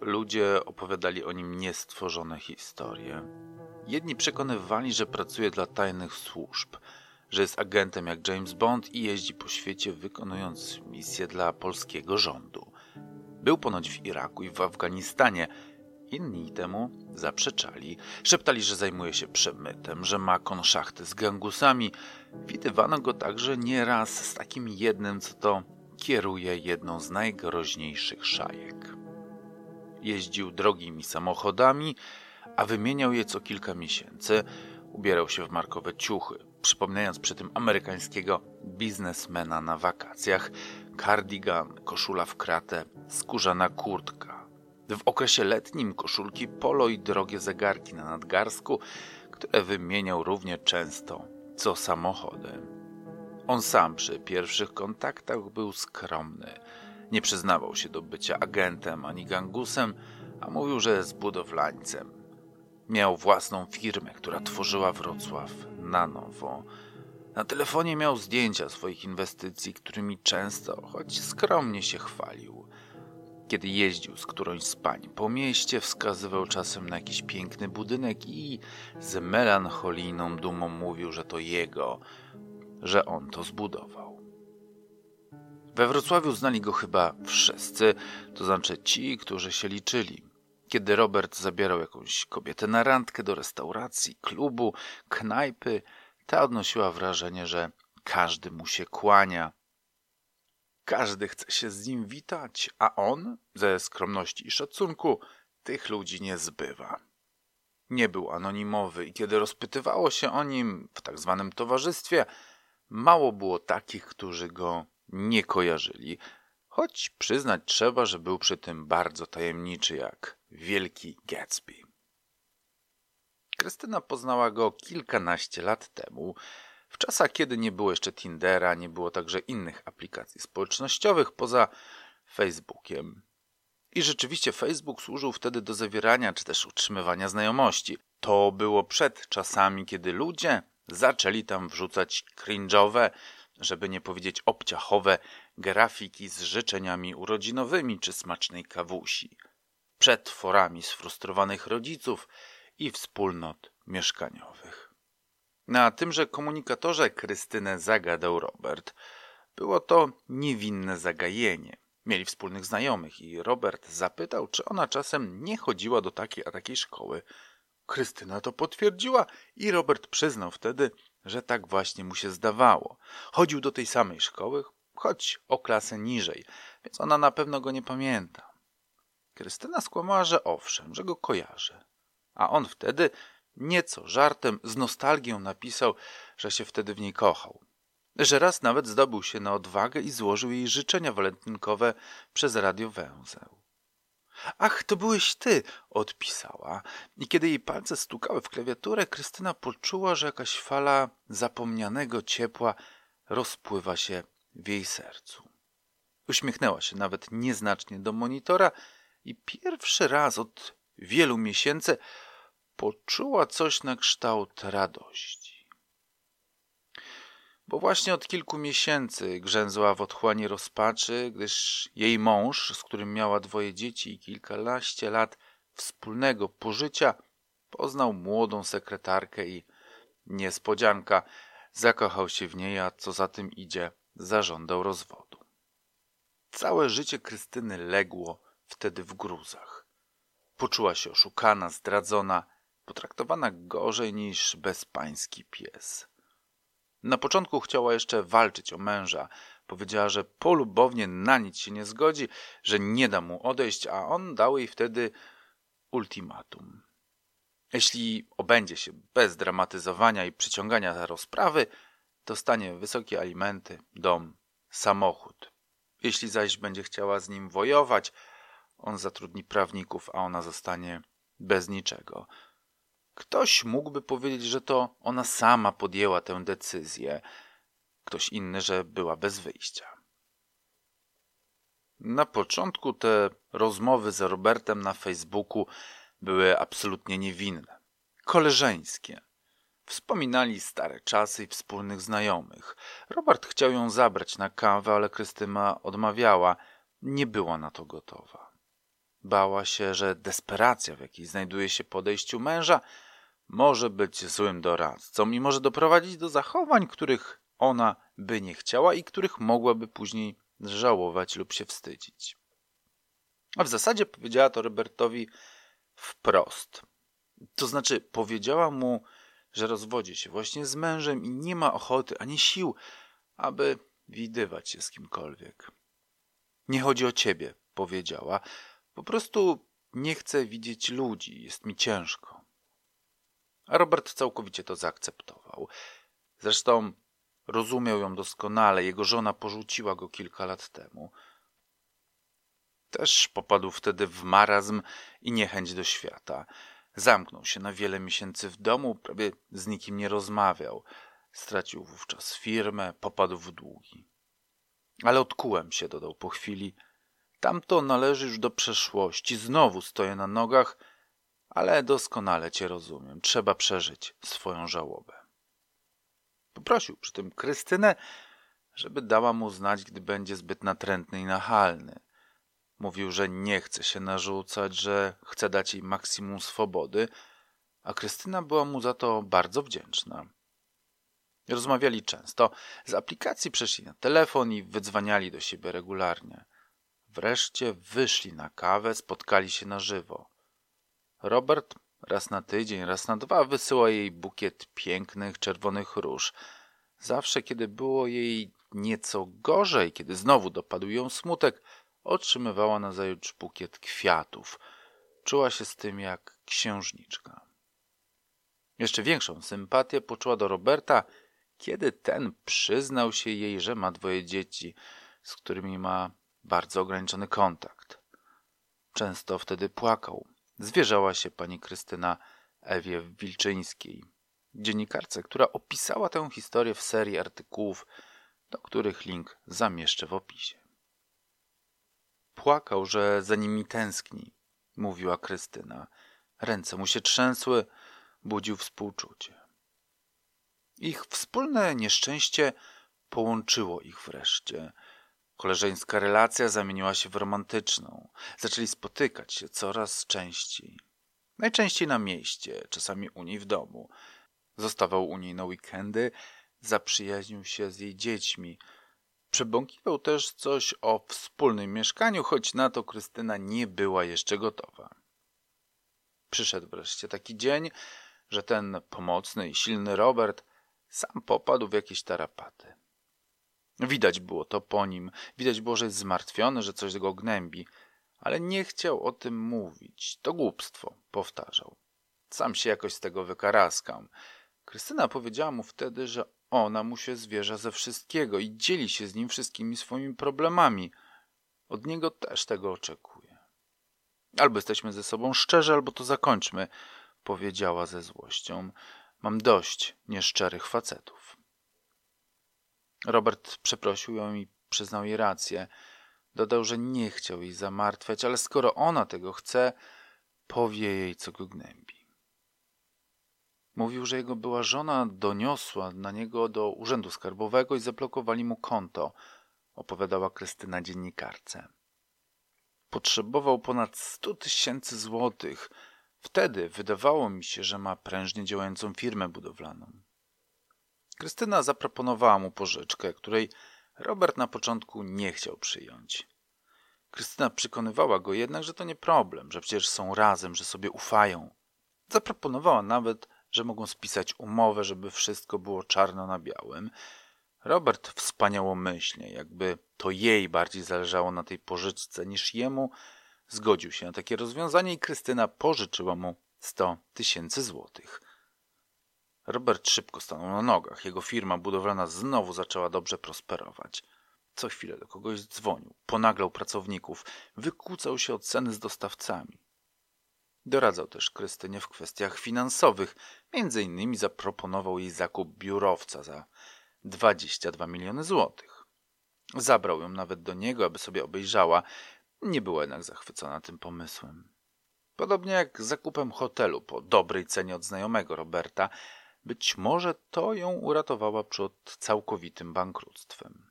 ludzie opowiadali o nim niestworzone historie. Jedni przekonywali, że pracuje dla tajnych służb, że jest agentem jak James Bond i jeździ po świecie wykonując misje dla polskiego rządu. Był ponoć w Iraku i w Afganistanie. Inni temu zaprzeczali. Szeptali, że zajmuje się przemytem, że ma konszachty z gangusami. Widywano go także nieraz z takim jednym, co to kieruje jedną z najgroźniejszych szajek. Jeździł drogimi samochodami, a wymieniał je co kilka miesięcy. Ubierał się w markowe ciuchy, przypominając przy tym amerykańskiego biznesmena na wakacjach. Cardigan, koszula w kratę, skórzana kurtka. W okresie letnim koszulki polo i drogie zegarki na nadgarsku, które wymieniał równie często co samochody. On sam przy pierwszych kontaktach był skromny. Nie przyznawał się do bycia agentem ani gangusem, a mówił, że jest budowlańcem. Miał własną firmę, która tworzyła Wrocław na nowo. Na telefonie miał zdjęcia swoich inwestycji, którymi często, choć skromnie się chwalił. Kiedy jeździł z którąś z pań po mieście, wskazywał czasem na jakiś piękny budynek i z melancholijną dumą mówił, że to jego, że on to zbudował. We Wrocławiu znali go chyba wszyscy, to znaczy ci, którzy się liczyli. Kiedy Robert zabierał jakąś kobietę na randkę do restauracji, klubu, knajpy, ta odnosiła wrażenie, że każdy mu się kłania. Każdy chce się z nim witać, a on, ze skromności i szacunku, tych ludzi nie zbywa. Nie był anonimowy i kiedy rozpytywało się o nim w tak zwanym towarzystwie, mało było takich, którzy go nie kojarzyli, choć przyznać trzeba, że był przy tym bardzo tajemniczy jak wielki Gatsby. Krystyna poznała go kilkanaście lat temu, w czasach kiedy nie było jeszcze Tindera, nie było także innych aplikacji społecznościowych poza Facebookiem. I rzeczywiście Facebook służył wtedy do zawierania czy też utrzymywania znajomości. To było przed czasami, kiedy ludzie zaczęli tam wrzucać cringe'owe, żeby nie powiedzieć obciachowe, grafiki z życzeniami urodzinowymi czy smacznej kawusi. Przed forami sfrustrowanych rodziców i wspólnot mieszkaniowych. Na tymże komunikatorze Krystynę zagadał Robert. Było to niewinne zagajenie. Mieli wspólnych znajomych i Robert zapytał, czy ona czasem nie chodziła do takiej a takiej szkoły. Krystyna to potwierdziła i Robert przyznał wtedy, że tak właśnie mu się zdawało. Chodził do tej samej szkoły, choć o klasę niżej, więc ona na pewno go nie pamięta. Krystyna skłamała, że owszem, że go kojarzy. A on wtedy, nieco żartem, z nostalgią napisał, że się wtedy w niej kochał. Że raz nawet zdobył się na odwagę i złożył jej życzenia walentynkowe przez radio węzeł. Ach, to byłeś ty, odpisała. I kiedy jej palce stukały w klawiaturę, Krystyna poczuła, że jakaś fala zapomnianego ciepła rozpływa się w jej sercu. Uśmiechnęła się nawet nieznacznie do monitora i pierwszy raz od wielu miesięcy poczuła coś na kształt radości. Bo właśnie od kilku miesięcy grzęzła w otchłani rozpaczy, gdyż jej mąż, z którym miała dwoje dzieci i kilkanaście lat wspólnego pożycia, poznał młodą sekretarkę i niespodzianka zakochał się w niej, a co za tym idzie, zażądał rozwodu. Całe życie Krystyny legło wtedy w gruzach. Poczuła się oszukana, zdradzona, potraktowana gorzej niż bezpański pies. Na początku chciała jeszcze walczyć o męża. Powiedziała, że polubownie na nic się nie zgodzi, że nie da mu odejść, a on dał jej wtedy ultimatum. Jeśli obędzie się bez dramatyzowania i przyciągania rozprawy, dostanie wysokie alimenty, dom, samochód. Jeśli zaś będzie chciała z nim wojować, on zatrudni prawników, a ona zostanie bez niczego. Ktoś mógłby powiedzieć, że to ona sama podjęła tę decyzję, ktoś inny, że była bez wyjścia. Na początku te rozmowy z Robertem na Facebooku były absolutnie niewinne, koleżeńskie. Wspominali stare czasy i wspólnych znajomych. Robert chciał ją zabrać na kawę, ale Krystyna odmawiała. Nie była na to gotowa. Bała się, że desperacja, w jakiej znajduje się podejściu męża, może być złym doradcą i może doprowadzić do zachowań, których ona by nie chciała i których mogłaby później żałować lub się wstydzić. A w zasadzie powiedziała to Robertowi wprost. To znaczy, powiedziała mu, że rozwodzi się właśnie z mężem i nie ma ochoty ani sił, aby widywać się z kimkolwiek. Nie chodzi o ciebie, powiedziała. Po prostu nie chcę widzieć ludzi, jest mi ciężko. A Robert całkowicie to zaakceptował. Zresztą rozumiał ją doskonale. Jego żona porzuciła go kilka lat temu. Też popadł wtedy w marazm i niechęć do świata. Zamknął się na wiele miesięcy w domu, prawie z nikim nie rozmawiał. Stracił wówczas firmę, popadł w długi. Ale odkułem się, dodał po chwili. Tamto należy już do przeszłości. Znowu stoję na nogach, ale doskonale cię rozumiem. Trzeba przeżyć swoją żałobę. Poprosił przy tym Krystynę, żeby dała mu znać, gdy będzie zbyt natrętny i nachalny. Mówił, że nie chce się narzucać, że chce dać jej maksimum swobody, a Krystyna była mu za to bardzo wdzięczna. Rozmawiali często. Z aplikacji przeszli na telefon i wydzwaniali do siebie regularnie. Wreszcie wyszli na kawę, spotkali się na żywo. Robert raz na tydzień, raz na dwa wysyła jej bukiet pięknych, czerwonych róż. Zawsze, kiedy było jej nieco gorzej, kiedy znowu dopadł ją smutek, otrzymywała nazajutrz bukiet kwiatów. Czuła się z tym jak księżniczka. Jeszcze większą sympatię poczuła do Roberta, kiedy ten przyznał się jej, że ma dwoje dzieci, z którymi ma bardzo ograniczony kontakt. Często wtedy płakał. Zwierzała się pani Krystyna Ewie Wilczyńskiej, dziennikarce, która opisała tę historię w serii artykułów, do których link zamieszczę w opisie. Płakał, że za nimi tęskni, mówiła Krystyna. Ręce mu się trzęsły, budził współczucie. Ich wspólne nieszczęście połączyło ich wreszcie. Koleżeńska relacja zamieniła się w romantyczną. Zaczęli spotykać się coraz częściej. Najczęściej na mieście, czasami u niej w domu. Zostawał u niej na weekendy, zaprzyjaźnił się z jej dziećmi. Przebąkiwał też coś o wspólnym mieszkaniu, choć na to Krystyna nie była jeszcze gotowa. Przyszedł wreszcie taki dzień, że ten pomocny i silny Robert sam popadł w jakieś tarapaty. Widać było to po nim, widać było, że jest zmartwiony, że coś go gnębi, ale nie chciał o tym mówić. To głupstwo, powtarzał. Sam się jakoś z tego wykaraskam. Krystyna powiedziała mu wtedy, że ona mu się zwierza ze wszystkiego i dzieli się z nim wszystkimi swoimi problemami. Od niego też tego oczekuje. Albo jesteśmy ze sobą szczerzy, albo to zakończmy, powiedziała ze złością. Mam dość nieszczerych facetów. Robert przeprosił ją i przyznał jej rację. Dodał, że nie chciał jej zamartwiać, ale skoro ona tego chce, powie jej, co go gnębi. Mówił, że jego była żona doniosła na niego do urzędu skarbowego i zablokowali mu konto, opowiadała Krystyna dziennikarce. Potrzebował ponad stu tysięcy złotych. Wtedy wydawało mi się, że ma prężnie działającą firmę budowlaną. Krystyna zaproponowała mu pożyczkę, której Robert na początku nie chciał przyjąć. Krystyna przekonywała go jednak, że to nie problem, że przecież są razem, że sobie ufają. Zaproponowała nawet, że mogą spisać umowę, żeby wszystko było czarno na białym. Robert wspaniałomyślnie, jakby to jej bardziej zależało na tej pożyczce niż jemu, zgodził się na takie rozwiązanie i Krystyna pożyczyła mu sto tysięcy złotych. Robert szybko stanął na nogach. Jego firma budowlana znowu zaczęła dobrze prosperować. Co chwilę do kogoś dzwonił, ponaglał pracowników, wykłócał się o ceny z dostawcami. Doradzał też Krystynie w kwestiach finansowych. Między innymi zaproponował jej zakup biurowca za 22 miliony złotych. Zabrał ją nawet do niego, aby sobie obejrzała. Nie była jednak zachwycona tym pomysłem. Podobnie jak zakupem hotelu po dobrej cenie od znajomego Roberta, być może to ją uratowała przed całkowitym bankructwem.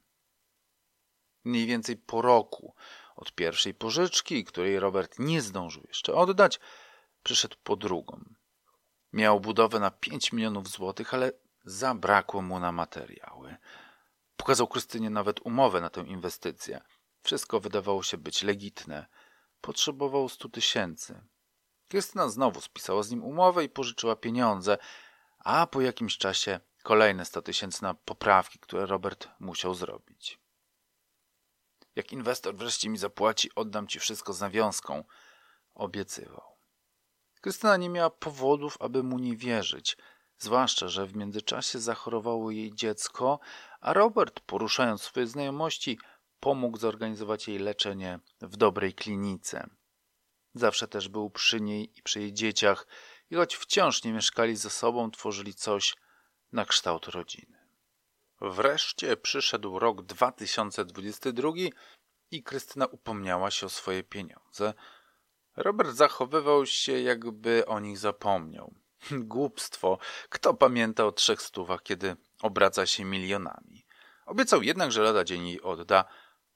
Mniej więcej po roku Od pierwszej pożyczki, której Robert nie zdążył jeszcze oddać, przyszedł po drugą. Miał budowę na 5 milionów złotych, ale zabrakło mu na materiały. Pokazał Krystynie nawet umowę na tę inwestycję. Wszystko wydawało się być legitne. Potrzebował stu tysięcy. Krystyna znowu spisała z nim umowę i pożyczyła pieniądze, a po jakimś czasie kolejne sto tysięcy na poprawki, które Robert musiał zrobić. Jak inwestor wreszcie mi zapłaci, oddam ci wszystko z nawiązką, obiecywał. Krystyna nie miała powodów, aby mu nie wierzyć, zwłaszcza, że w międzyczasie zachorowało jej dziecko, a Robert, poruszając swoje znajomości, pomógł zorganizować jej leczenie w dobrej klinice. Zawsze też był przy niej i przy jej dzieciach i choć wciąż nie mieszkali ze sobą, tworzyli coś na kształt rodziny. Wreszcie przyszedł rok 2022 i Krystyna upomniała się o swoje pieniądze. Robert zachowywał się, jakby o nich zapomniał. Głupstwo. Kto pamięta o trzech stówach, kiedy obraca się milionami? Obiecał jednak, że lada dzień jej odda,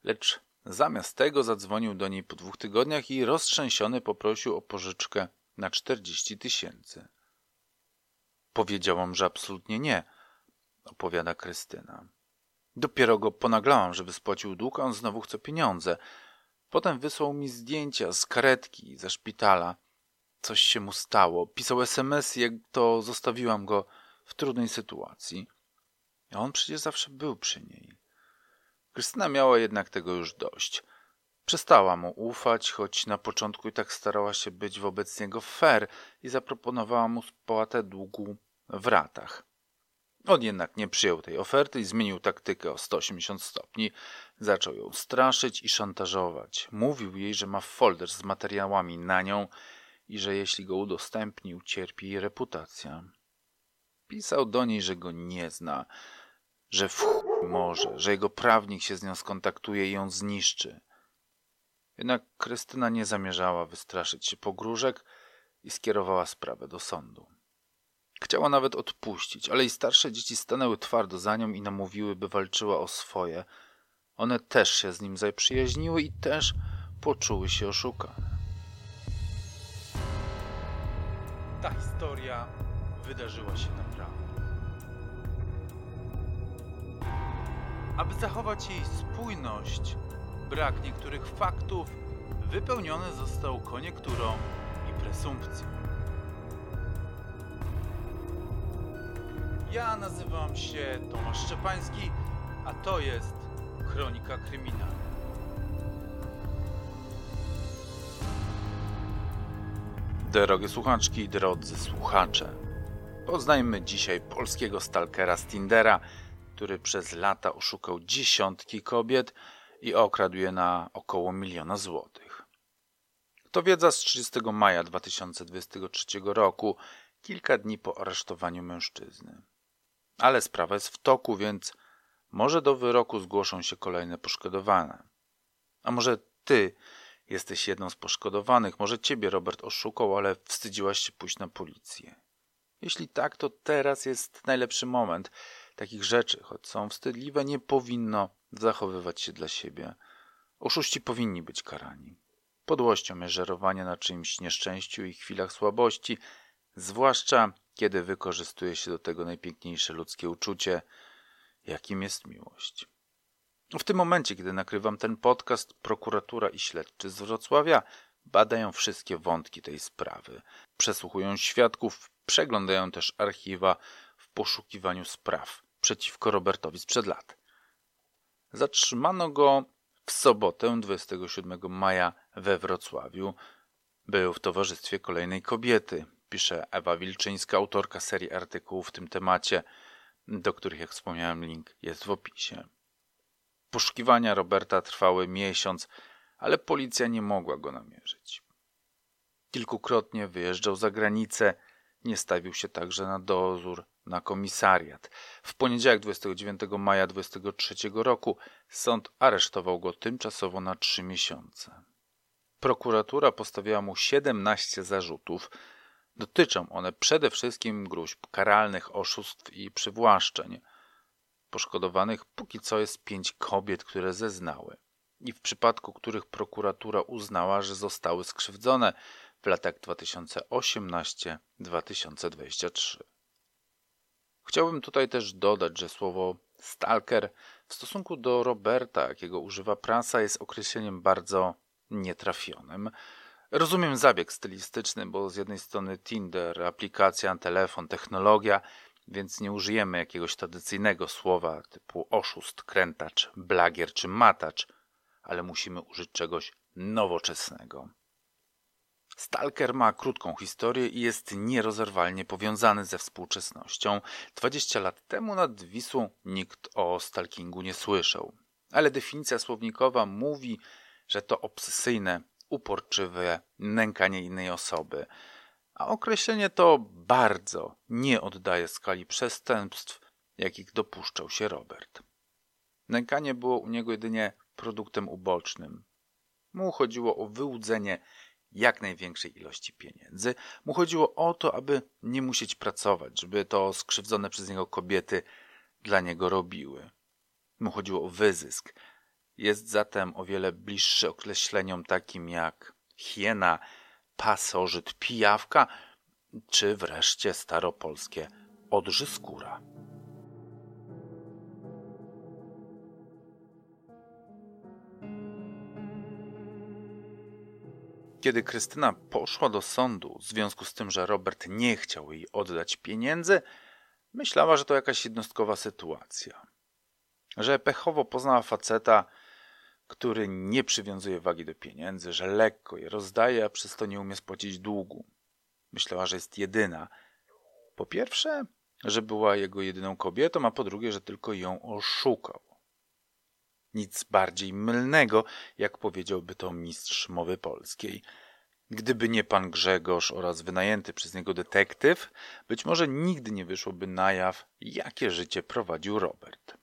lecz zamiast tego zadzwonił do niej po dwóch tygodniach i roztrzęsiony poprosił o pożyczkę na czterdzieści tysięcy. Powiedziałam, że absolutnie nie, opowiada Krystyna. Dopiero go ponaglałam, żeby spłacił dług, a on znowu chce pieniądze. Potem wysłał mi zdjęcia z karetki, ze szpitala. Coś się mu stało. Pisał SMS, jak to zostawiłam go w trudnej sytuacji. A on przecież zawsze był przy niej. Krystyna miała jednak tego już dość. Przestała mu ufać, choć na początku i tak starała się być wobec niego fair i zaproponowała mu spłatę długu w ratach. On jednak nie przyjął tej oferty i zmienił taktykę o 180 stopni. Zaczął ją straszyć i szantażować. Mówił jej, że ma folder z materiałami na nią i że jeśli go udostępni, ucierpi jej reputacja. Pisał do niej, że go nie zna, że w może, że jego prawnik się z nią skontaktuje i ją zniszczy. Jednak Krystyna nie zamierzała wystraszyć się pogróżek i skierowała sprawę do sądu. Chciała nawet odpuścić, ale i starsze dzieci stanęły twardo za nią i namówiły, by walczyła o swoje. One też się z nim zaprzyjaźniły i też poczuły się oszukane. Ta historia wydarzyła się naprawdę. Aby zachować jej spójność, brak niektórych faktów wypełniony został koniekturą i presumpcją. Ja nazywam się Tomasz Szczepański, a to jest Kronika Kryminalna. Drogie słuchaczki drodzy słuchacze, poznajmy dzisiaj polskiego stalkera z Tindera, który przez lata oszukał dziesiątki kobiet i okradł je na około miliona złotych. To wiedza z 30 maja 2023 roku, kilka dni po aresztowaniu mężczyzny. Ale sprawa jest w toku, więc może do wyroku zgłoszą się kolejne poszkodowane. A może ty jesteś jedną z poszkodowanych, może ciebie Robert oszukał, ale wstydziłaś się pójść na policję. Jeśli tak, to teraz jest najlepszy moment. Takich rzeczy, choć są wstydliwe, nie powinno zachowywać się dla siebie. Oszuści powinni być karani. Podłością jest żerowanie na czyimś nieszczęściu i chwilach słabości, zwłaszcza kiedy wykorzystuje się do tego najpiękniejsze ludzkie uczucie, jakim jest miłość. W tym momencie, kiedy nakrywam ten podcast, prokuratura i śledczy z Wrocławia badają wszystkie wątki tej sprawy, przesłuchują świadków, przeglądają też archiwa w poszukiwaniu spraw przeciwko Robertowi sprzed lat. Zatrzymano go w sobotę 27 maja we Wrocławiu. Był w towarzystwie kolejnej kobiety, pisze Ewa Wilczyńska, autorka serii artykułów w tym temacie, do których, jak wspomniałem, link jest w opisie. Poszukiwania Roberta trwały miesiąc, ale policja nie mogła go namierzyć. Kilkukrotnie wyjeżdżał za granicę, nie stawił się także na dozór na komisariat. W poniedziałek 29 maja 23 roku sąd aresztował go tymczasowo na trzy miesiące. Prokuratura postawiła mu 17 zarzutów. Dotyczą one przede wszystkim gruźb karalnych, oszustw i przywłaszczeń. Poszkodowanych póki co jest pięć kobiet, które zeznały. i w przypadku których prokuratura uznała, że zostały skrzywdzone w latach 2018-2023. Chciałbym tutaj też dodać, że słowo stalker w stosunku do Roberta, jakiego używa prasa, jest określeniem bardzo nietrafionym. Rozumiem zabieg stylistyczny, bo z jednej strony Tinder, aplikacja, telefon, technologia, więc nie użyjemy jakiegoś tradycyjnego słowa typu oszust, krętacz, blagier czy matacz, ale musimy użyć czegoś nowoczesnego. Stalker ma krótką historię i jest nierozerwalnie powiązany ze współczesnością. 20 lat temu nad Wisłą nikt o stalkingu nie słyszał, ale definicja słownikowa mówi, że to obsesyjne, uporczywe nękanie innej osoby. A określenie to bardzo nie oddaje skali przestępstw, jakich dopuszczał się Robert. Nękanie było u niego jedynie produktem ubocznym. Mu chodziło o wyłudzenie jak największej ilości pieniędzy. Mu chodziło o to, aby nie musieć pracować, żeby to skrzywdzone przez niego kobiety dla niego robiły. Mu chodziło o wyzysk. Jest zatem o wiele bliższy określeniom takim jak hiena, pasożyt, pijawka, czy wreszcie staropolskie odrzyskóra. Kiedy Krystyna poszła do sądu w związku z tym, że Robert nie chciał jej oddać pieniędzy, myślała, że to jakaś jednostkowa sytuacja. Że pechowo poznała faceta, który nie przywiązuje wagi do pieniędzy, że lekko je rozdaje, a przez to nie umie spłacić długu. Myślała, że jest jedyna. Po pierwsze, że była jego jedyną kobietą, a po drugie, że tylko ją oszukał. Nic bardziej mylnego, jak powiedziałby to mistrz mowy polskiej. Gdyby nie pan Grzegorz oraz wynajęty przez niego detektyw, być może nigdy nie wyszłoby na jaw, jakie życie prowadził Robert.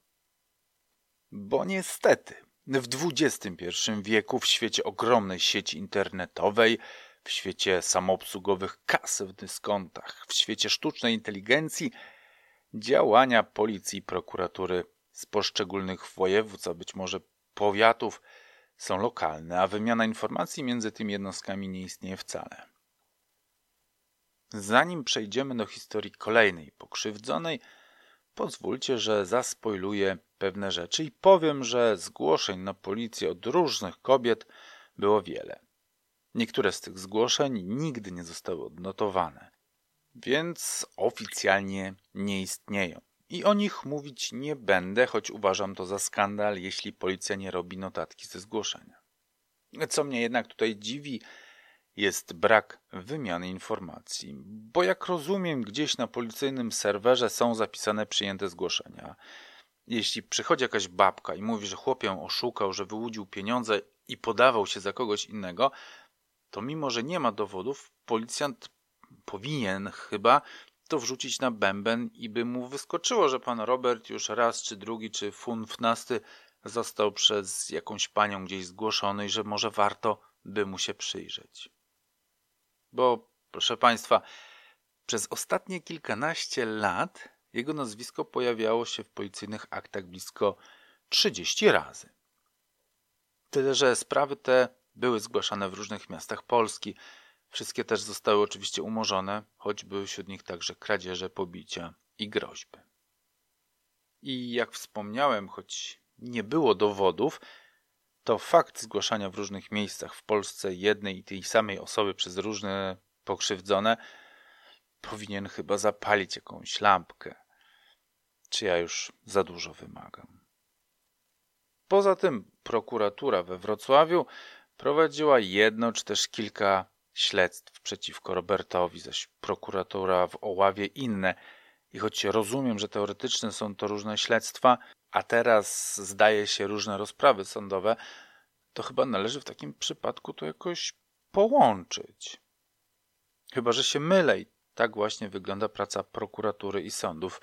Bo niestety, w XXI wieku, w świecie ogromnej sieci internetowej, w świecie samoobsługowych kas w dyskontach, w świecie sztucznej inteligencji, działania policji i prokuratury z poszczególnych województw, a być może powiatów, są lokalne, a wymiana informacji między tymi jednostkami nie istnieje wcale. Zanim przejdziemy do historii kolejnej pokrzywdzonej, pozwólcie, że zaspoiluję pewne rzeczy i powiem, że zgłoszeń na policję od różnych kobiet było wiele. Niektóre z tych zgłoszeń nigdy nie zostały odnotowane, więc oficjalnie nie istnieją. I o nich mówić nie będę, choć uważam to za skandal, jeśli policja nie robi notatki ze zgłoszenia. Co mnie jednak tutaj dziwi, jest brak wymiany informacji, bo jak rozumiem, gdzieś na policyjnym serwerze są zapisane przyjęte zgłoszenia. Jeśli przychodzi jakaś babka i mówi, że chłop ją oszukał, że wyłudził pieniądze i podawał się za kogoś innego, to mimo, że nie ma dowodów, policjant powinien chyba to wrzucić na bęben i by mu wyskoczyło, że pan Robert już raz, czy drugi, czy funfnasty został przez jakąś panią gdzieś zgłoszony i że może warto by mu się przyjrzeć. Bo, proszę państwa, przez ostatnie kilkanaście lat jego nazwisko pojawiało się w policyjnych aktach blisko 30 razy. Tyle, że sprawy te były zgłaszane w różnych miastach Polski, Wszystkie też zostały oczywiście umorzone, choć były wśród nich także kradzieże, pobicia i groźby. I jak wspomniałem, choć nie było dowodów, to fakt zgłaszania w różnych miejscach w Polsce jednej i tej samej osoby przez różne pokrzywdzone powinien chyba zapalić jakąś lampkę. Czy ja już za dużo wymagam? Poza tym prokuratura we Wrocławiu prowadziła jedno czy też kilka śledztw przeciwko Robertowi, zaś prokuratura w Oławie inne. I choć rozumiem, że teoretyczne są to różne śledztwa, a teraz zdaje się różne rozprawy sądowe, to chyba należy w takim przypadku to jakoś połączyć. Chyba, że się mylę i tak właśnie wygląda praca prokuratury i sądów.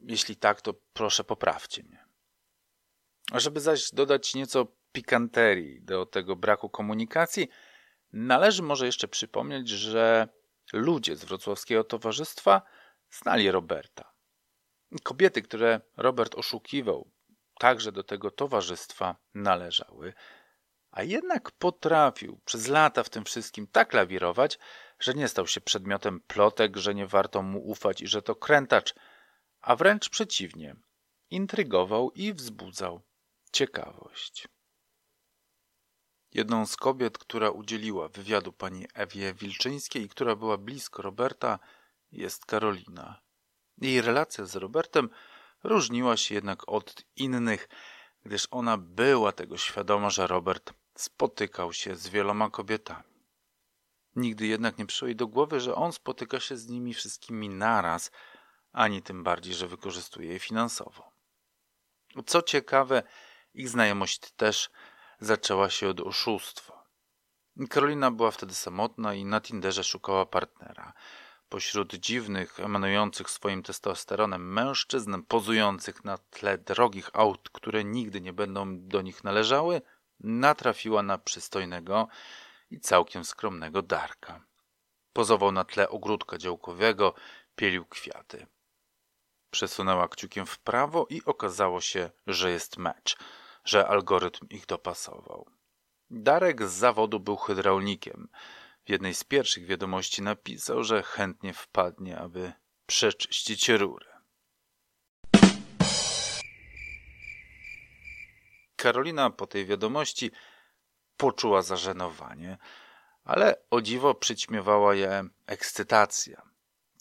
Jeśli tak, to proszę poprawcie mnie. A żeby zaś dodać nieco pikanterii do tego braku komunikacji, Należy może jeszcze przypomnieć, że ludzie z wrocławskiego towarzystwa znali Roberta. Kobiety, które Robert oszukiwał, także do tego towarzystwa należały, a jednak potrafił przez lata w tym wszystkim tak lawirować, że nie stał się przedmiotem plotek, że nie warto mu ufać i że to krętacz, a wręcz przeciwnie, intrygował i wzbudzał ciekawość. Jedną z kobiet, która udzieliła wywiadu pani Ewie Wilczyńskiej i która była blisko Roberta, jest Karolina. Jej relacja z Robertem różniła się jednak od innych, gdyż ona była tego świadoma, że Robert spotykał się z wieloma kobietami. Nigdy jednak nie przyszło jej do głowy, że on spotyka się z nimi wszystkimi naraz, ani tym bardziej, że wykorzystuje je finansowo. Co ciekawe, ich znajomość też zaczęła się od oszustwa. Karolina była wtedy samotna i na Tinderze szukała partnera. Pośród dziwnych, emanujących swoim testosteronem mężczyzn, pozujących na tle drogich aut, które nigdy nie będą do nich należały, natrafiła na przystojnego i całkiem skromnego Darka. Pozował na tle ogródka działkowego, pielił kwiaty. Przesunęła kciukiem w prawo i okazało się, że jest mecz, że algorytm ich dopasował. Darek z zawodu był hydraulikiem. W jednej z pierwszych wiadomości napisał, że chętnie wpadnie, aby przeczyścić rurę. Karolina po tej wiadomości poczuła zażenowanie, ale o dziwo przyćmiewała je ekscytacja.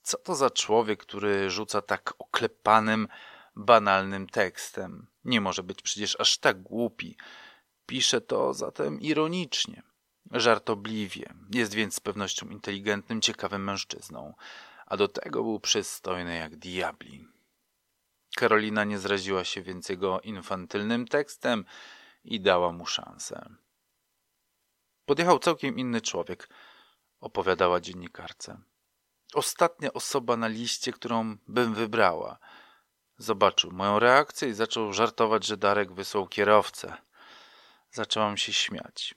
Co to za człowiek, który rzuca tak oklepanym, banalnym tekstem? Nie może być przecież aż tak głupi. Pisze to zatem ironicznie, żartobliwie. Jest więc z pewnością inteligentnym, ciekawym mężczyzną, a do tego był przystojny jak diabli. Karolina nie zraziła się więc jego infantylnym tekstem i dała mu szansę. Podjechał całkiem inny człowiek, opowiadała dziennikarce. Ostatnia osoba na liście, którą bym wybrała. Zobaczył moją reakcję i zaczął żartować, że Darek wysłał kierowcę. Zaczęłam się śmiać.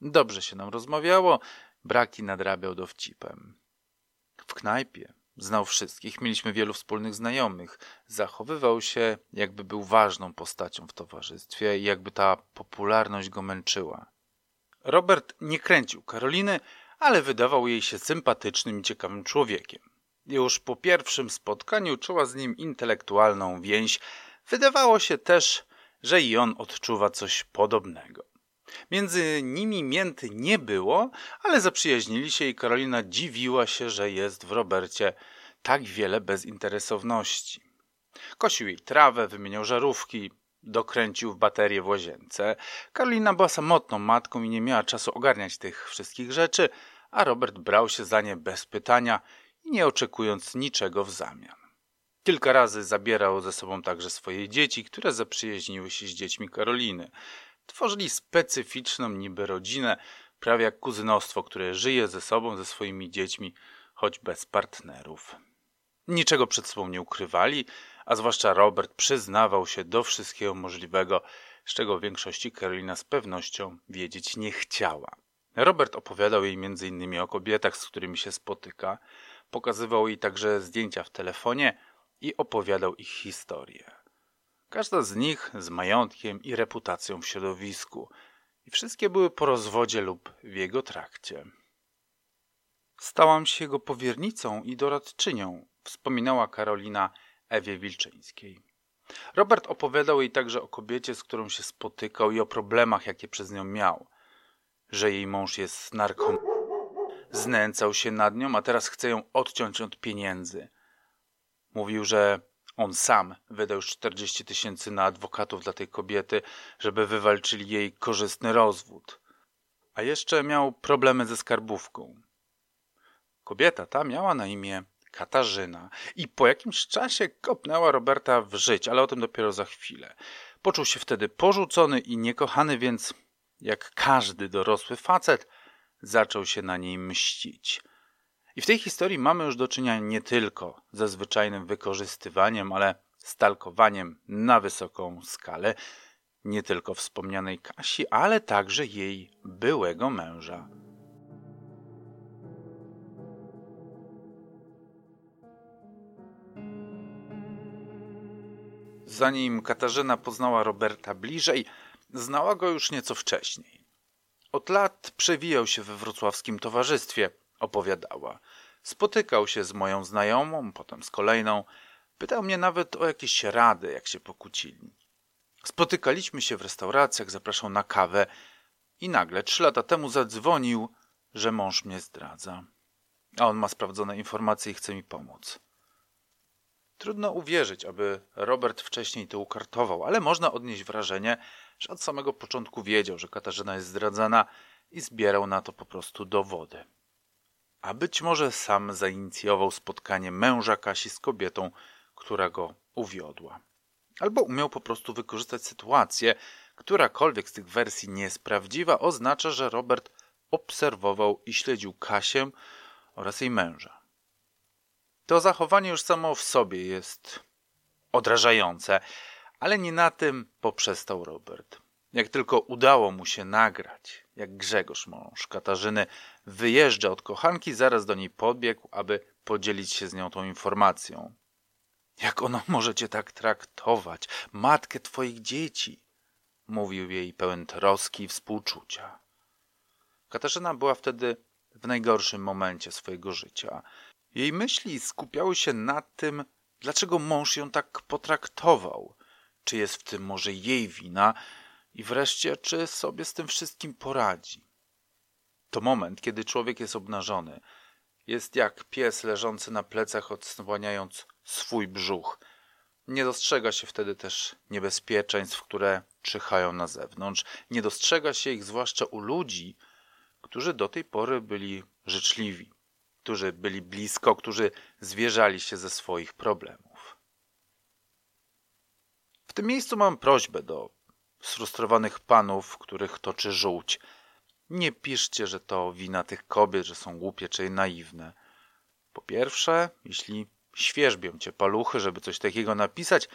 Dobrze się nam rozmawiało, braki nadrabiał dowcipem. W knajpie znał wszystkich, mieliśmy wielu wspólnych znajomych. Zachowywał się, jakby był ważną postacią w towarzystwie i jakby ta popularność go męczyła. Robert nie kręcił Karoliny, ale wydawał jej się sympatycznym i ciekawym człowiekiem. Już po pierwszym spotkaniu czuła z nim intelektualną więź. Wydawało się też, że i on odczuwa coś podobnego. Między nimi mięty nie było, ale zaprzyjaźnili się i Karolina dziwiła się, że jest w Robercie tak wiele bezinteresowności. Kosił jej trawę, wymieniał żarówki, dokręcił w baterię w łazience. Karolina była samotną matką i nie miała czasu ogarniać tych wszystkich rzeczy, a Robert brał się za nie bez pytania nie oczekując niczego w zamian. Kilka razy zabierał ze sobą także swoje dzieci, które zaprzyjaźniły się z dziećmi Karoliny. Tworzyli specyficzną niby rodzinę, prawie jak kuzynostwo, które żyje ze sobą, ze swoimi dziećmi, choć bez partnerów. Niczego przed sobą nie ukrywali, a zwłaszcza Robert przyznawał się do wszystkiego możliwego, z czego w większości Karolina z pewnością wiedzieć nie chciała. Robert opowiadał jej m.in. o kobietach, z którymi się spotyka, pokazywał jej także zdjęcia w telefonie i opowiadał ich historię. Każda z nich z majątkiem i reputacją w środowisku, i wszystkie były po rozwodzie lub w jego trakcie. Stałam się jego powiernicą i doradczynią, wspominała Karolina Ewie Wilczyńskiej. Robert opowiadał jej także o kobiecie, z którą się spotykał i o problemach, jakie przez nią miał. Że jej mąż jest narkom... Znęcał się nad nią, a teraz chce ją odciąć od pieniędzy. Mówił, że on sam wydał już 40 tysięcy na adwokatów dla tej kobiety, żeby wywalczyli jej korzystny rozwód. A jeszcze miał problemy ze skarbówką. Kobieta ta miała na imię Katarzyna i po jakimś czasie kopnęła Roberta w żyć, ale o tym dopiero za chwilę. Poczuł się wtedy porzucony i niekochany, więc jak każdy dorosły facet zaczął się na niej mścić. I w tej historii mamy już do czynienia nie tylko ze zwyczajnym wykorzystywaniem, ale stalkowaniem na wysoką skalę nie tylko wspomnianej Kasi, ale także jej byłego męża. Zanim Katarzyna poznała Roberta bliżej, znała go już nieco wcześniej. Od lat przewijał się we wrocławskim towarzystwie, opowiadała. Spotykał się z moją znajomą, potem z kolejną. Pytał mnie nawet o jakieś rady, jak się pokłócili. Spotykaliśmy się w restauracjach, zapraszał na kawę i nagle trzy lata temu zadzwonił, że mąż mnie zdradza. A on ma sprawdzone informacje i chce mi pomóc. Trudno uwierzyć, aby Robert wcześniej to ukartował, ale można odnieść wrażenie, że od samego początku wiedział, że Katarzyna jest zdradzana i zbierał na to po prostu dowody. A być może sam zainicjował spotkanie męża Kasi z kobietą, która go uwiodła. Albo umiał po prostu wykorzystać sytuację, którakolwiek z tych wersji nie jest prawdziwa, oznacza, że Robert obserwował i śledził Kasię oraz jej męża. To zachowanie już samo w sobie jest odrażające, ale nie na tym poprzestał Robert. Jak tylko udało mu się nagrać, jak Grzegorz, mąż Katarzyny, wyjeżdża od kochanki, zaraz do niej podbiegł, aby podzielić się z nią tą informacją. Jak ona może cię tak traktować, matkę twoich dzieci? Mówił jej pełen troski i współczucia. Katarzyna była wtedy w najgorszym momencie swojego życia. Jej myśli skupiały się na tym, dlaczego mąż ją tak potraktował. Czy jest w tym może jej wina i wreszcie, czy sobie z tym wszystkim poradzi. To moment, kiedy człowiek jest obnażony. Jest jak pies leżący na plecach, odsłaniając swój brzuch. Nie dostrzega się wtedy też niebezpieczeństw, które czyhają na zewnątrz. Nie dostrzega się ich zwłaszcza u ludzi, którzy do tej pory byli życzliwi, którzy byli blisko, którzy zwierzali się ze swoich problemów. W tym miejscu mam prośbę do sfrustrowanych panów, których toczy żółć. Nie piszcie, że to wina tych kobiet, że są głupie czy naiwne. Po pierwsze, jeśli świeżbią cię paluchy, żeby coś takiego napisać,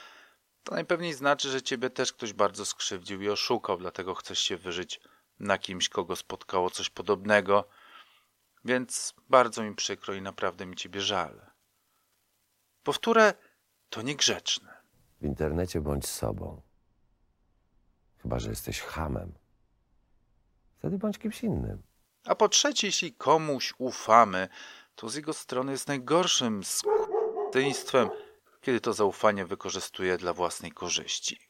to najpewniej znaczy, że ciebie też ktoś bardzo skrzywdził i oszukał, dlatego chcesz się wyżyć na kimś, kogo spotkało coś podobnego. Więc bardzo mi przykro i naprawdę mi ciebie żal. Powtórę, to niegrzeczne. W internecie bądź sobą. Chyba, że jesteś hamem. Wtedy bądź kimś innym. A po trzecie, jeśli komuś ufamy, to z jego strony jest najgorszym skutystwem, kiedy to zaufanie wykorzystuje dla własnej korzyści.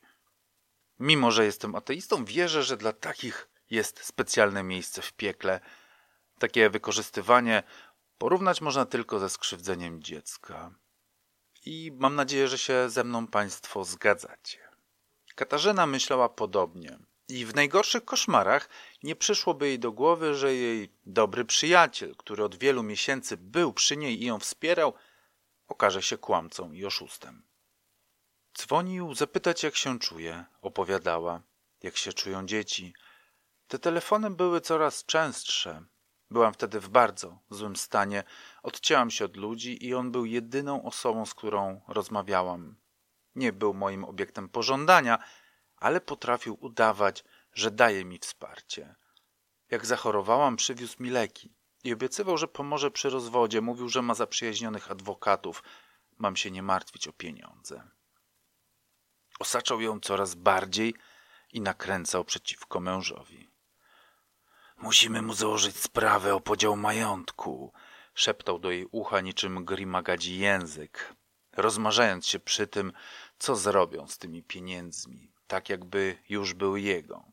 Mimo, że jestem ateistą, wierzę, że dla takich jest specjalne miejsce w piekle. Takie wykorzystywanie porównać można tylko ze skrzywdzeniem dziecka. I mam nadzieję, że się ze mną Państwo zgadzacie. Katarzyna myślała podobnie. I w najgorszych koszmarach nie przyszłoby jej do głowy, że jej dobry przyjaciel, który od wielu miesięcy był przy niej i ją wspierał, okaże się kłamcą i oszustem. Dzwonił zapytać, jak się czuje, opowiadała, jak się czują dzieci. Te telefony były coraz częstsze. Byłam wtedy w bardzo złym stanie. Odcięłam się od ludzi i on był jedyną osobą, z którą rozmawiałam. Nie był moim obiektem pożądania, ale potrafił udawać, że daje mi wsparcie. Jak zachorowałam, przywiózł mi leki i obiecywał, że pomoże przy rozwodzie. Mówił, że ma zaprzyjaźnionych adwokatów. Mam się nie martwić o pieniądze. Osaczał ją coraz bardziej i nakręcał przeciwko mężowi. Musimy mu założyć sprawę o podział majątku, szeptał do jej ucha niczym grimagadzi język, rozmarzając się przy tym, co zrobią z tymi pieniędzmi, tak jakby już były jego.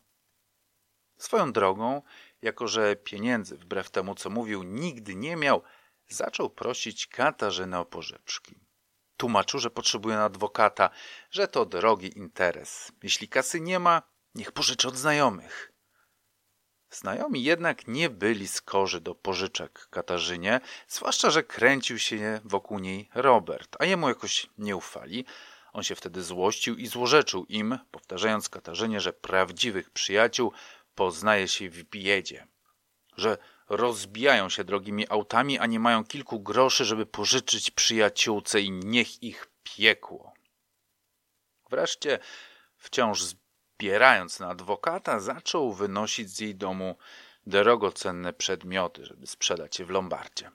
Swoją drogą, jako że pieniędzy, wbrew temu co mówił, nigdy nie miał, zaczął prosić Katarzynę o pożyczki. Tłumaczył, że potrzebuje adwokata, że to drogi interes. Jeśli kasy nie ma, niech pożyczy od znajomych. Znajomi jednak nie byli skorzy do pożyczek Katarzynie, zwłaszcza, że kręcił się wokół niej Robert, a jemu jakoś nie ufali. On się wtedy złościł i złorzeczył im, powtarzając Katarzynie, że prawdziwych przyjaciół poznaje się w biedzie, że rozbijają się drogimi autami, a nie mają kilku groszy, żeby pożyczyć przyjaciółce i niech ich piekło. Wreszcie, wciąż zbierając na adwokata, zaczął wynosić z jej domu drogocenne przedmioty, żeby sprzedać je w Lombardzie.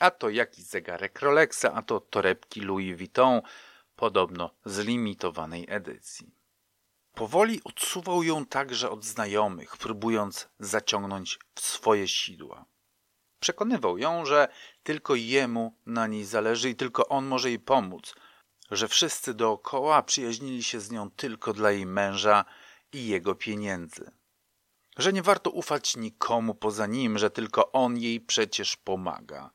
A to jakiś zegarek Rolexa, a to torebki Louis Vuitton, podobno z limitowanej edycji. Powoli odsuwał ją także od znajomych, próbując zaciągnąć w swoje sidła. Przekonywał ją, że tylko jemu na niej zależy i tylko on może jej pomóc, że wszyscy dookoła przyjaźnili się z nią tylko dla jej męża i jego pieniędzy. Że nie warto ufać nikomu poza nim, że tylko on jej przecież pomaga.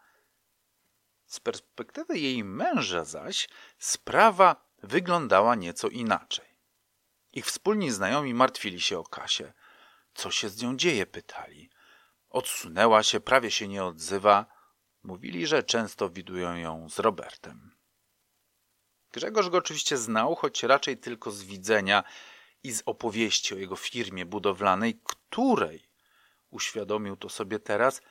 Z perspektywy jej męża zaś sprawa wyglądała nieco inaczej. Ich wspólni znajomi martwili się o Kasię. Co się z nią dzieje? pytali. Odsunęła się, prawie się nie odzywa. Mówili, że często widują ją z Robertem. Grzegorz go oczywiście znał, choć raczej tylko z widzenia i z opowieści o jego firmie budowlanej, której, uświadomił to sobie teraz,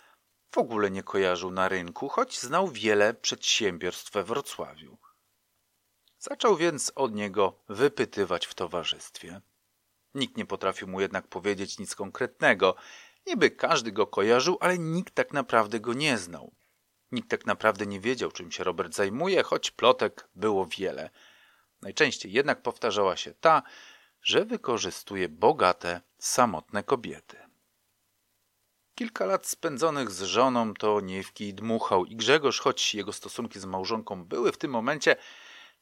w ogóle nie kojarzył na rynku, choć znał wiele przedsiębiorstw we Wrocławiu. Zaczął więc od niego wypytywać w towarzystwie. Nikt nie potrafił mu jednak powiedzieć nic konkretnego. Niby każdy go kojarzył, ale nikt tak naprawdę go nie znał. Nikt tak naprawdę nie wiedział, czym się Robert zajmuje, choć plotek było wiele. Najczęściej jednak powtarzała się ta, że wykorzystuje bogate, samotne kobiety. Kilka lat spędzonych z żoną to nie dmuchał i Grzegorz, choć jego stosunki z małżonką były w tym momencie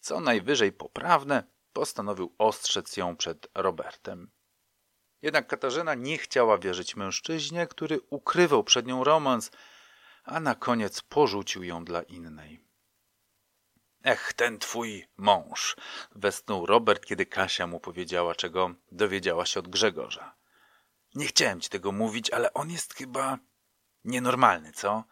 co najwyżej poprawne, postanowił ostrzec ją przed Robertem. Jednak Katarzyna nie chciała wierzyć mężczyźnie, który ukrywał przed nią romans, a na koniec porzucił ją dla innej. Ech, ten twój mąż, westnął Robert, kiedy Kasia mu powiedziała, czego dowiedziała się od Grzegorza. Nie chciałem ci tego mówić, ale on jest chyba nienormalny, co?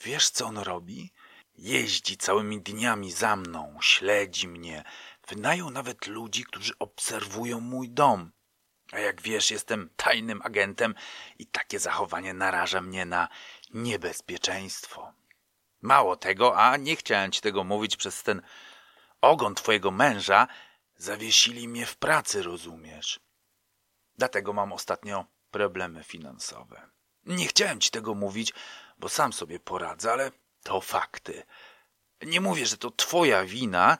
Wiesz, co on robi? Jeździ całymi dniami za mną, śledzi mnie. Wynajął nawet ludzi, którzy obserwują mój dom. A jak wiesz, jestem tajnym agentem i takie zachowanie naraża mnie na niebezpieczeństwo. Mało tego, a nie chciałem ci tego mówić przez ten ogon twojego męża, zawiesili mnie w pracy, rozumiesz? Dlatego mam ostatnio problemy finansowe. Nie chciałem ci tego mówić, bo sam sobie poradzę, ale to fakty. Nie mówię, że to twoja wina,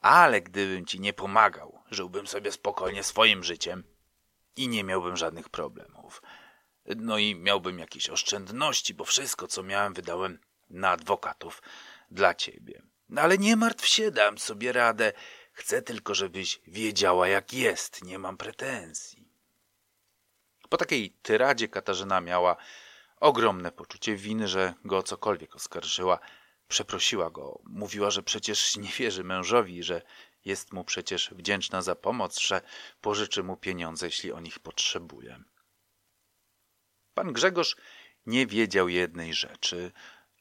ale gdybym ci nie pomagał, żyłbym sobie spokojnie swoim życiem i nie miałbym żadnych problemów. No i miałbym jakieś oszczędności, bo wszystko, co miałem, wydałem na adwokatów dla ciebie. No ale nie martw się, dam sobie radę. Chcę tylko, żebyś wiedziała, jak jest. Nie mam pretensji. Po takiej tyradzie Katarzyna miała ogromne poczucie winy, że go o cokolwiek oskarżyła. Przeprosiła go, mówiła, że przecież nie wierzy mężowi, że jest mu przecież wdzięczna za pomoc, że pożyczy mu pieniądze, jeśli on ich potrzebuje. Pan Grzegorz nie wiedział jednej rzeczy.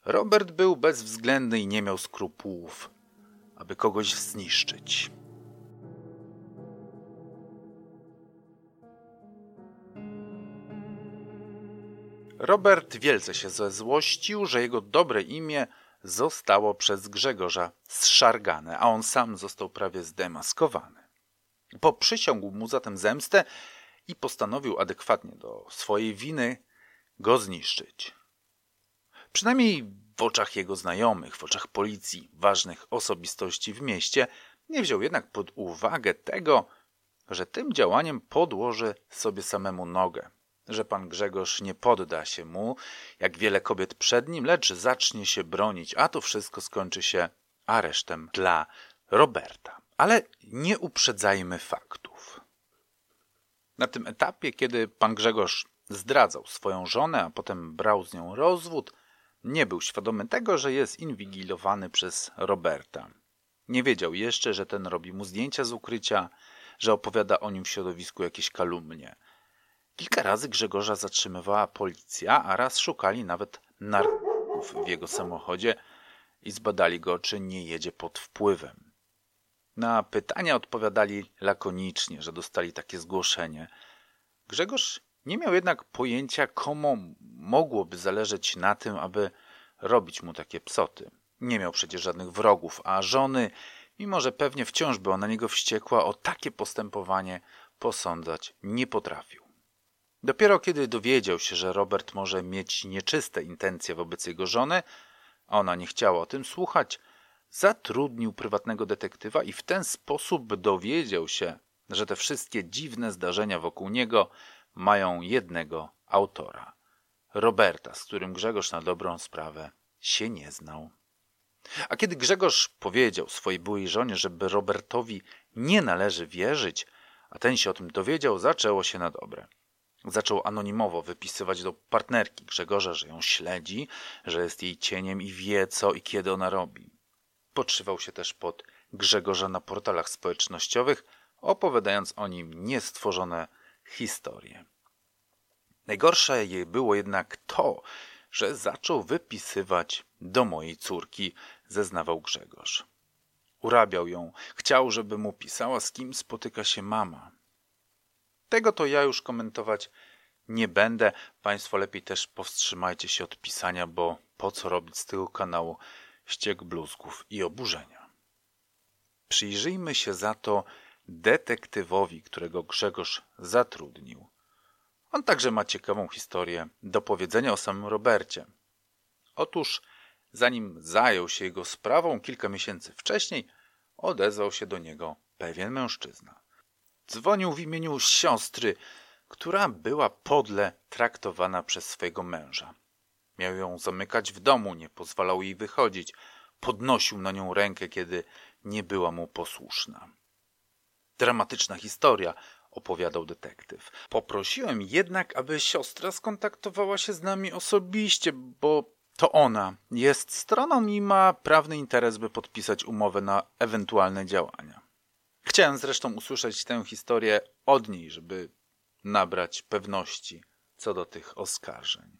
Robert był bezwzględny i nie miał skrupułów, aby kogoś zniszczyć. Robert wielce się zezłościł, że jego dobre imię zostało przez Grzegorza zszargane, a on sam został prawie zdemaskowany. Poprzysiągł mu zatem zemstę i postanowił adekwatnie do swojej winy go zniszczyć. Przynajmniej w oczach jego znajomych, w oczach policji, ważnych osobistości w mieście, nie wziął jednak pod uwagę tego, że tym działaniem podłoży sobie samemu nogę że pan Grzegorz nie podda się mu, jak wiele kobiet przed nim, lecz zacznie się bronić, a to wszystko skończy się aresztem dla Roberta. Ale nie uprzedzajmy faktów. Na tym etapie, kiedy pan Grzegorz zdradzał swoją żonę, a potem brał z nią rozwód, nie był świadomy tego, że jest inwigilowany przez Roberta. Nie wiedział jeszcze, że ten robi mu zdjęcia z ukrycia, że opowiada o nim w środowisku jakieś kalumnie – Kilka razy Grzegorza zatrzymywała policja, a raz szukali nawet narkotyków w jego samochodzie i zbadali go, czy nie jedzie pod wpływem. Na pytania odpowiadali lakonicznie, że dostali takie zgłoszenie. Grzegorz nie miał jednak pojęcia, komu mogłoby zależeć na tym, aby robić mu takie psoty. Nie miał przecież żadnych wrogów, a żony, mimo że pewnie wciąż była na niego wściekła, o takie postępowanie posądzać nie potrafił. Dopiero kiedy dowiedział się, że Robert może mieć nieczyste intencje wobec jego żony, a ona nie chciała o tym słuchać, zatrudnił prywatnego detektywa i w ten sposób dowiedział się, że te wszystkie dziwne zdarzenia wokół niego mają jednego autora Roberta, z którym Grzegorz na dobrą sprawę się nie znał. A kiedy Grzegorz powiedział swojej byłej żonie, żeby Robertowi nie należy wierzyć, a ten się o tym dowiedział, zaczęło się na dobre. Zaczął anonimowo wypisywać do partnerki Grzegorza, że ją śledzi, że jest jej cieniem i wie co i kiedy ona robi. Podszywał się też pod Grzegorza na portalach społecznościowych, opowiadając o nim niestworzone historie. Najgorsze jej było jednak to, że zaczął wypisywać do mojej córki, zeznawał Grzegorz. Urabiał ją, chciał, żeby mu pisała, z kim spotyka się mama. Tego to ja już komentować nie będę. Państwo lepiej też powstrzymajcie się od pisania, bo po co robić z tego kanału ściek bluzków i oburzenia. Przyjrzyjmy się za to detektywowi, którego Grzegorz zatrudnił. On także ma ciekawą historię do powiedzenia o samym Robercie. Otóż, zanim zajął się jego sprawą kilka miesięcy wcześniej, odezwał się do niego pewien mężczyzna. Dzwonił w imieniu siostry, która była podle traktowana przez swojego męża. Miał ją zamykać w domu, nie pozwalał jej wychodzić, podnosił na nią rękę, kiedy nie była mu posłuszna. Dramatyczna historia, opowiadał detektyw. Poprosiłem jednak, aby siostra skontaktowała się z nami osobiście, bo to ona jest stroną i ma prawny interes, by podpisać umowę na ewentualne działania. Chciałem zresztą usłyszeć tę historię od niej, żeby nabrać pewności co do tych oskarżeń.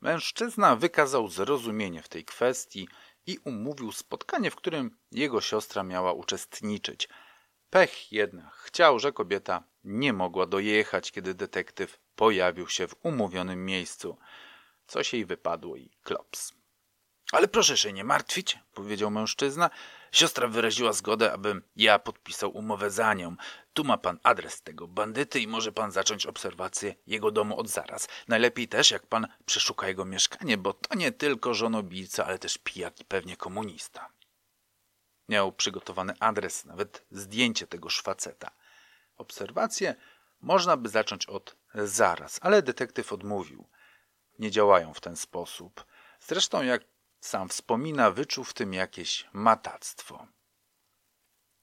Mężczyzna wykazał zrozumienie w tej kwestii i umówił spotkanie, w którym jego siostra miała uczestniczyć. Pech jednak chciał, że kobieta nie mogła dojechać, kiedy detektyw pojawił się w umówionym miejscu. Coś jej wypadło i klops. Ale proszę się nie martwić, powiedział mężczyzna. Siostra wyraziła zgodę, abym ja podpisał umowę za nią. Tu ma pan adres tego bandyty i może pan zacząć obserwację jego domu od zaraz. Najlepiej też, jak pan przeszuka jego mieszkanie, bo to nie tylko żonobijca, ale też pijak i pewnie komunista. Miał przygotowany adres, nawet zdjęcie tego szwaceta. Obserwację można by zacząć od zaraz, ale detektyw odmówił. Nie działają w ten sposób. Zresztą, jak sam wspomina, wyczuł w tym jakieś matactwo.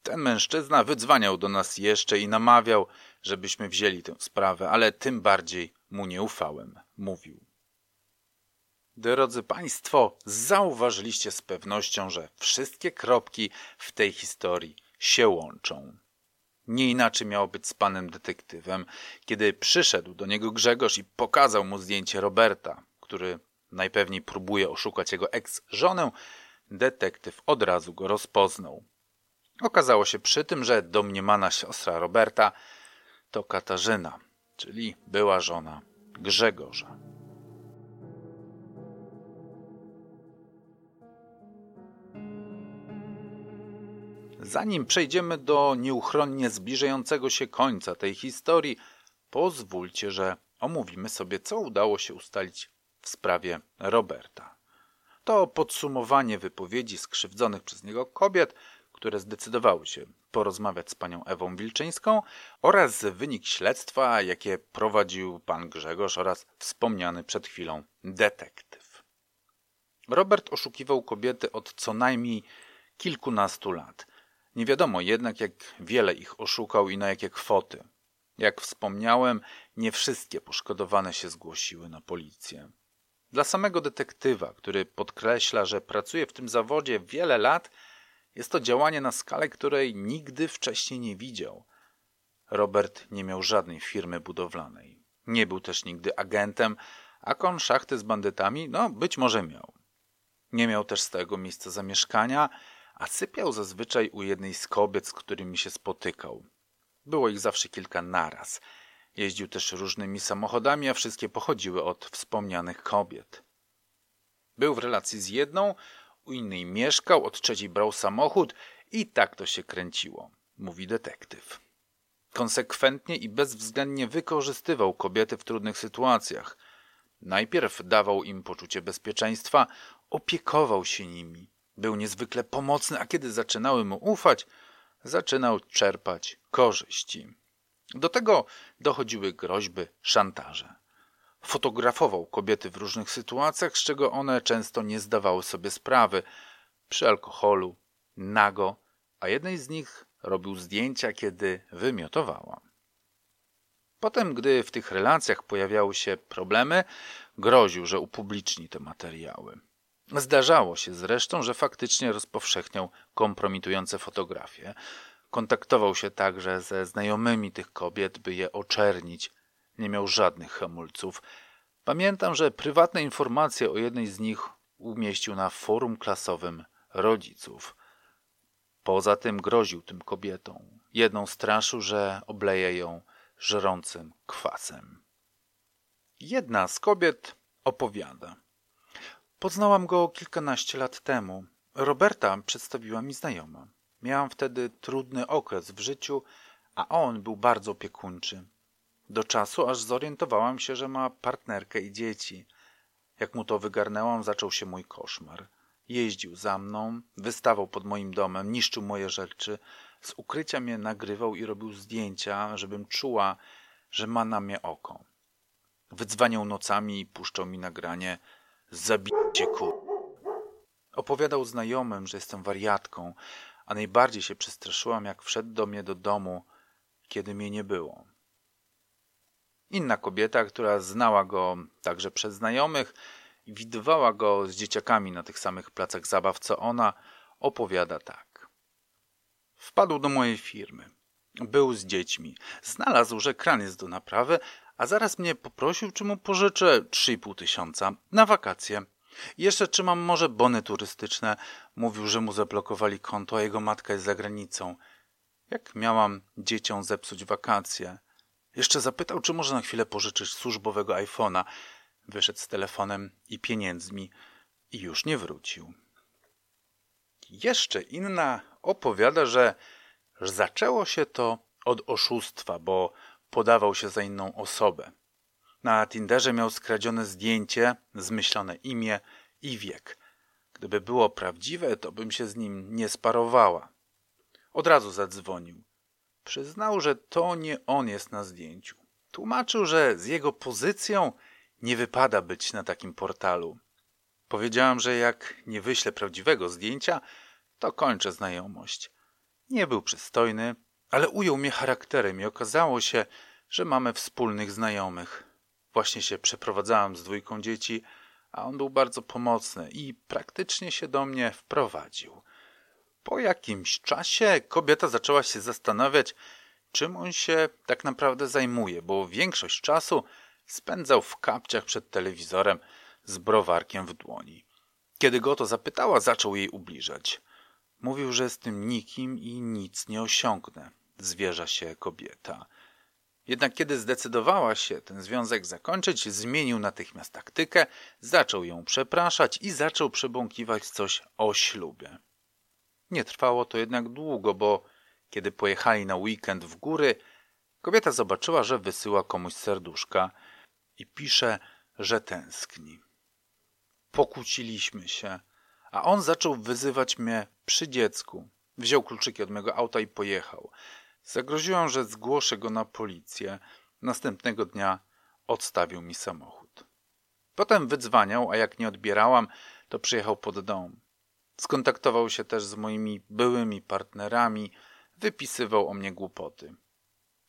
Ten mężczyzna wydzwaniał do nas jeszcze i namawiał, żebyśmy wzięli tę sprawę, ale tym bardziej mu nie ufałem, mówił. Drodzy Państwo, zauważyliście z pewnością, że wszystkie kropki w tej historii się łączą. Nie inaczej miało być z panem detektywem, kiedy przyszedł do niego Grzegorz i pokazał mu zdjęcie Roberta, który najpewniej próbuje oszukać jego ex-żonę, detektyw od razu go rozpoznał. Okazało się przy tym, że domniemana siostra Roberta to Katarzyna, czyli była żona Grzegorza. Zanim przejdziemy do nieuchronnie zbliżającego się końca tej historii, pozwólcie, że omówimy sobie, co udało się ustalić w sprawie Roberta. To podsumowanie wypowiedzi skrzywdzonych przez niego kobiet, które zdecydowały się porozmawiać z panią Ewą Wilczyńską oraz wynik śledztwa, jakie prowadził pan Grzegorz oraz wspomniany przed chwilą detektyw. Robert oszukiwał kobiety od co najmniej kilkunastu lat. Nie wiadomo jednak, jak wiele ich oszukał i na jakie kwoty. Jak wspomniałem, nie wszystkie poszkodowane się zgłosiły na policję. Dla samego detektywa, który podkreśla, że pracuje w tym zawodzie wiele lat, jest to działanie na skalę, której nigdy wcześniej nie widział. Robert nie miał żadnej firmy budowlanej. Nie był też nigdy agentem, a konszachty z bandytami, no być może miał. Nie miał też stałego miejsca zamieszkania, a sypiał zazwyczaj u jednej z kobiet, z którymi się spotykał. Było ich zawsze kilka naraz. Jeździł też różnymi samochodami, a wszystkie pochodziły od wspomnianych kobiet. Był w relacji z jedną, u innej mieszkał, od trzeciej brał samochód i tak to się kręciło, mówi detektyw. Konsekwentnie i bezwzględnie wykorzystywał kobiety w trudnych sytuacjach. Najpierw dawał im poczucie bezpieczeństwa, opiekował się nimi, Był niezwykle pomocny, a kiedy zaczynały mu ufać, zaczynał czerpać korzyści. Do tego dochodziły groźby, szantaże. Fotografował kobiety w różnych sytuacjach, z czego one często nie zdawały sobie sprawy. Przy alkoholu, nago, a jednej z nich robił zdjęcia, kiedy wymiotowała. Potem, gdy w tych relacjach pojawiały się problemy, groził, że upubliczni te materiały. Zdarzało się zresztą, że faktycznie rozpowszechniał kompromitujące fotografie. Kontaktował się także ze znajomymi tych kobiet, by je oczernić. Nie miał żadnych hamulców. Pamiętam, że prywatne informacje o jednej z nich umieścił na forum klasowym rodziców. Poza tym groził tym kobietom. Jedną straszył, że obleje ją żrącym kwasem. Jedna z kobiet opowiada. Poznałam go kilkanaście lat temu. Roberta przedstawiła mi znajoma. Miałam wtedy trudny okres w życiu, a on był bardzo opiekuńczy. Do czasu, aż zorientowałam się, że ma partnerkę i dzieci. Jak mu to wygarnęłam, zaczął się mój koszmar. Jeździł za mną, wystawał pod moim domem, niszczył moje rzeczy, z ukrycia mnie nagrywał i robił zdjęcia, żebym czuła, że ma na mnie oko. Wydzwaniał nocami i puszczał mi nagranie Zabijcie ku... Opowiadał znajomym, że jestem wariatką, a najbardziej się przestraszyłam, jak wszedł do mnie do domu, kiedy mnie nie było. Inna kobieta, która znała go także przez znajomych i widywała go z dzieciakami na tych samych placach zabaw co ona, opowiada tak. Wpadł do mojej firmy. Był z dziećmi. Znalazł, że kran jest do naprawy, a zaraz mnie poprosił, czy mu pożyczę 3,5 tysiąca na wakacje. Jeszcze czy mam może bony turystyczne. Mówił, że mu zablokowali konto, a jego matka jest za granicą. Jak miałam dzieciom zepsuć wakacje? Jeszcze zapytał, czy może na chwilę pożyczyć służbowego iPhone'a. Wyszedł z telefonem i pieniędzmi i już nie wrócił. Jeszcze inna opowiada, że zaczęło się to od oszustwa, bo podawał się za inną osobę. Na Tinderze miał skradzione zdjęcie, zmyślone imię i wiek. Gdyby było prawdziwe, to bym się z nim nie sparowała. Od razu zadzwonił. Przyznał, że to nie on jest na zdjęciu. Tłumaczył, że z jego pozycją nie wypada być na takim portalu. Powiedziałam, że jak nie wyślę prawdziwego zdjęcia, to kończę znajomość. Nie był przystojny, ale ujął mnie charakterem i okazało się, że mamy wspólnych znajomych. Właśnie się przeprowadzałem z dwójką dzieci, a on był bardzo pomocny i praktycznie się do mnie wprowadził. Po jakimś czasie kobieta zaczęła się zastanawiać, czym on się tak naprawdę zajmuje, bo większość czasu spędzał w kapciach przed telewizorem z browarkiem w dłoni. Kiedy go to zapytała, zaczął jej ubliżać. Mówił, że jestem nikim i nic nie osiągnę zwierza się kobieta. Jednak kiedy zdecydowała się ten związek zakończyć, zmienił natychmiast taktykę, zaczął ją przepraszać i zaczął przebąkiwać coś o ślubie. Nie trwało to jednak długo, bo kiedy pojechali na weekend w góry, kobieta zobaczyła, że wysyła komuś serduszka i pisze, że tęskni. Pokłóciliśmy się, a on zaczął wyzywać mnie przy dziecku. Wziął kluczyki od mego auta i pojechał. Zagroziłam, że zgłoszę go na policję. Następnego dnia odstawił mi samochód. Potem wydzwaniał, a jak nie odbierałam, to przyjechał pod dom. Skontaktował się też z moimi byłymi partnerami, wypisywał o mnie głupoty.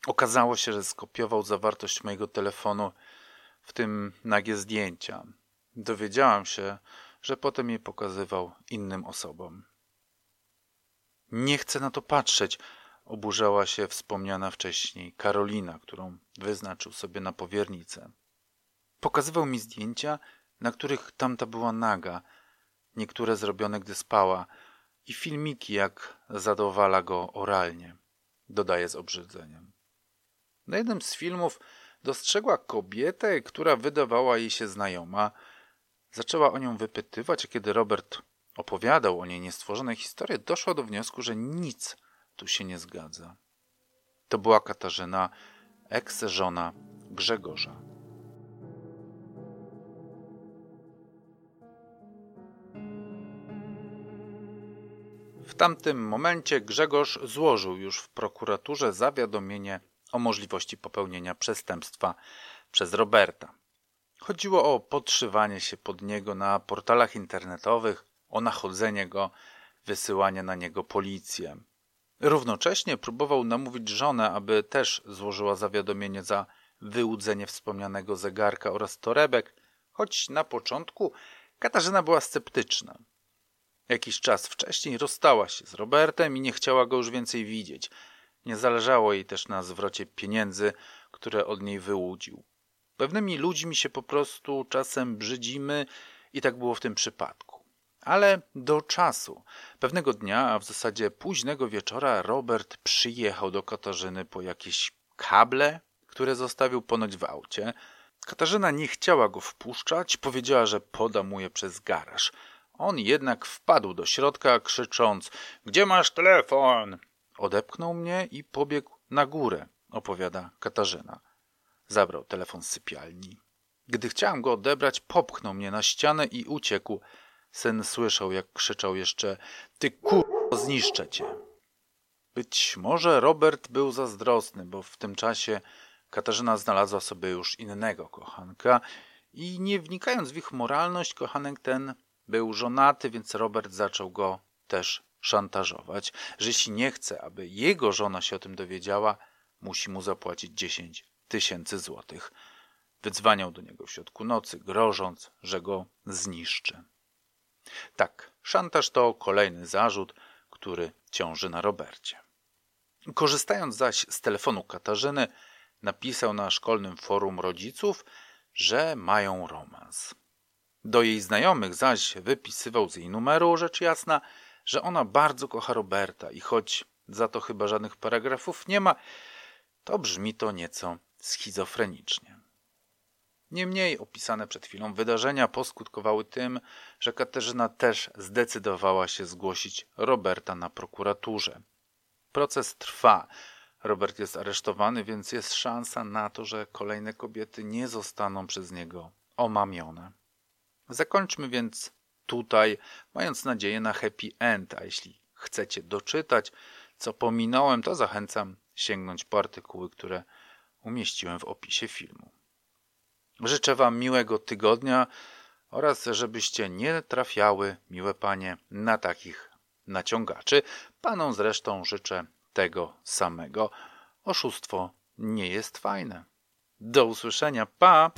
Okazało się, że skopiował zawartość mojego telefonu, w tym nagie zdjęcia. Dowiedziałam się, że potem je pokazywał innym osobom. Nie chcę na to patrzeć, oburzała się wspomniana wcześniej Karolina, którą wyznaczył sobie na powiernicę. Pokazywał mi zdjęcia, na których tamta była naga, niektóre zrobione, gdy spała, i filmiki, jak zadowala go oralnie, dodaje z obrzydzeniem. Na jednym z filmów dostrzegła kobietę, która wydawała jej się znajoma. Zaczęła o nią wypytywać, a kiedy Robert opowiadał o niej niestworzone historie, doszła do wniosku, że nic tu się nie zgadza. To była Katarzyna, eks-żona Grzegorza. tamtym momencie Grzegorz złożył już w prokuraturze zawiadomienie o możliwości popełnienia przestępstwa przez Roberta. Chodziło o podszywanie się pod niego na portalach internetowych, o nachodzenie go, wysyłanie na niego policję. Równocześnie próbował namówić żonę, aby też złożyła zawiadomienie za wyłudzenie wspomnianego zegarka oraz torebek, choć na początku Katarzyna była sceptyczna. Jakiś czas wcześniej rozstała się z Robertem i nie chciała go już więcej widzieć. Nie zależało jej też na zwrocie pieniędzy, które od niej wyłudził. Pewnymi ludźmi się po prostu czasem brzydzimy i tak było w tym przypadku. Ale do czasu. Pewnego dnia, a w zasadzie późnego wieczora, Robert przyjechał do Katarzyny po jakieś kable, które zostawił ponoć w aucie. Katarzyna nie chciała go wpuszczać, powiedziała, że poda mu je przez garaż. On jednak wpadł do środka, krzycząc: Gdzie masz telefon? Odepchnął mnie i pobiegł na górę, opowiada Katarzyna. Zabrał telefon z sypialni. Gdy chciałem go odebrać, popchnął mnie na ścianę i uciekł. Syn słyszał, jak krzyczał jeszcze: Ty kur... zniszczę cię. Być może Robert był zazdrosny, bo w tym czasie Katarzyna znalazła sobie już innego kochanka i nie wnikając w ich moralność, kochanek ten był żonaty, więc Robert zaczął go też szantażować, że jeśli nie chce, aby jego żona się o tym dowiedziała, musi mu zapłacić 10 tysięcy złotych. Wydzwaniał do niego w środku nocy, grożąc, że go zniszczy. Tak, szantaż to kolejny zarzut, który ciąży na Robercie. Korzystając zaś z telefonu Katarzyny, napisał na szkolnym forum rodziców, że mają romans. Do jej znajomych zaś wypisywał z jej numeru, rzecz jasna, że ona bardzo kocha Roberta i choć za to chyba żadnych paragrafów nie ma, to brzmi to nieco schizofrenicznie. Niemniej opisane przed chwilą wydarzenia poskutkowały tym, że Katarzyna też zdecydowała się zgłosić Roberta na prokuraturze. Proces trwa. Robert jest aresztowany, więc jest szansa na to, że kolejne kobiety nie zostaną przez niego omamione. Zakończmy więc tutaj, mając nadzieję na happy end, a jeśli chcecie doczytać, co pominąłem, to zachęcam sięgnąć po artykuły, które umieściłem w opisie filmu. Życzę Wam miłego tygodnia oraz żebyście nie trafiały, miłe panie, na takich naciągaczy. Panom zresztą życzę tego samego. Oszustwo nie jest fajne. Do usłyszenia, pa!